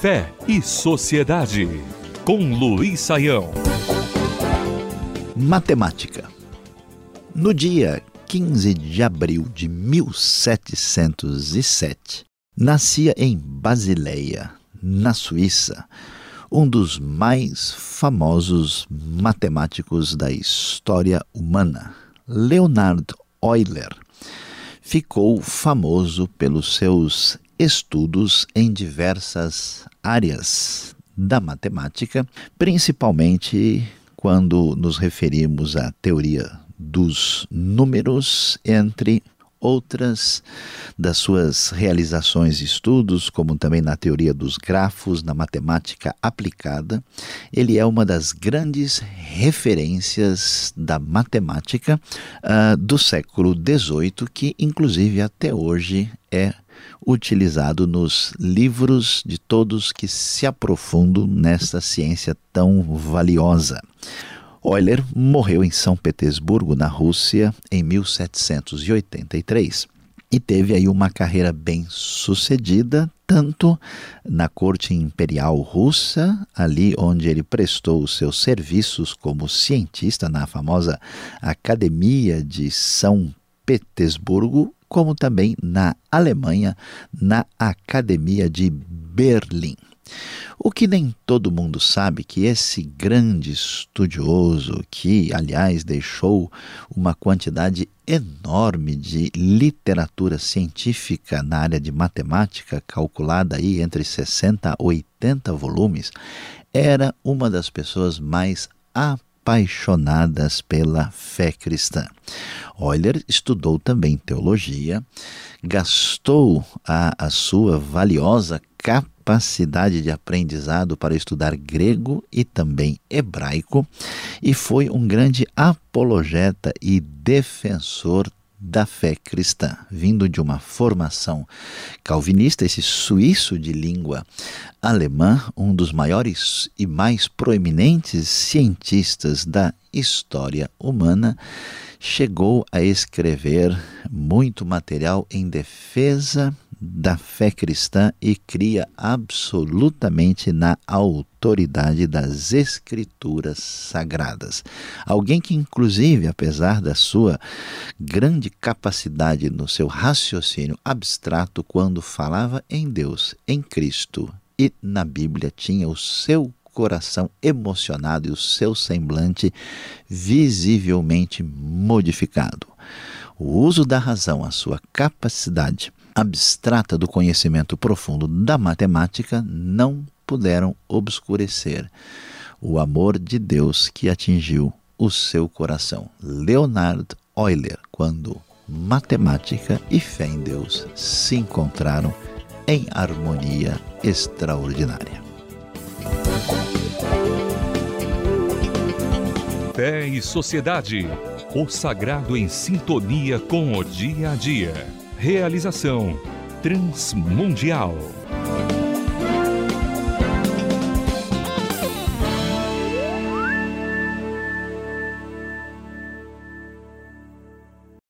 Fé e Sociedade, com Luiz Saião. Matemática. No dia 15 de abril de 1707, nascia em Basileia, na Suíça, um dos mais famosos matemáticos da história humana, Leonard Euler. Ficou famoso pelos seus estudos em diversas áreas da matemática, principalmente quando nos referimos à teoria dos números, entre outras das suas realizações e estudos, como também na teoria dos grafos, na matemática aplicada. Ele é uma das grandes referências da matemática uh, do século XVIII, que inclusive até hoje é utilizado nos livros de todos que se aprofundam nesta ciência tão valiosa. Euler morreu em São Petersburgo, na Rússia, em 1783 e teve aí uma carreira bem sucedida, tanto na corte imperial russa, ali onde ele prestou os seus serviços como cientista na famosa Academia de São Petersburgo, como também na Alemanha, na Academia de Berlim. O que nem todo mundo sabe que esse grande estudioso, que aliás deixou uma quantidade enorme de literatura científica na área de matemática, calculada aí entre 60 a 80 volumes, era uma das pessoas mais apaixonadas pela fé cristã. Euler estudou também teologia, gastou a, a sua valiosa capacidade de aprendizado para estudar grego e também hebraico e foi um grande apologeta e defensor da fé cristã, vindo de uma formação calvinista, esse suíço de língua alemã, um dos maiores e mais proeminentes cientistas da história humana, chegou a escrever muito material em defesa da fé cristã e cria absolutamente na autoridade das escrituras sagradas. Alguém que, inclusive, apesar da sua grande capacidade no seu raciocínio abstrato, quando falava em Deus, em Cristo e na Bíblia, tinha o seu coração emocionado e o seu semblante visivelmente modificado. O uso da razão, a sua capacidade abstrata do conhecimento profundo da matemática não puderam obscurecer o amor de Deus que atingiu o seu coração. Leonard Euler, quando matemática e fé em Deus se encontraram em harmonia extraordinária. Fé e Sociedade. O sagrado em sintonia com o dia a dia. Realização Transmundial.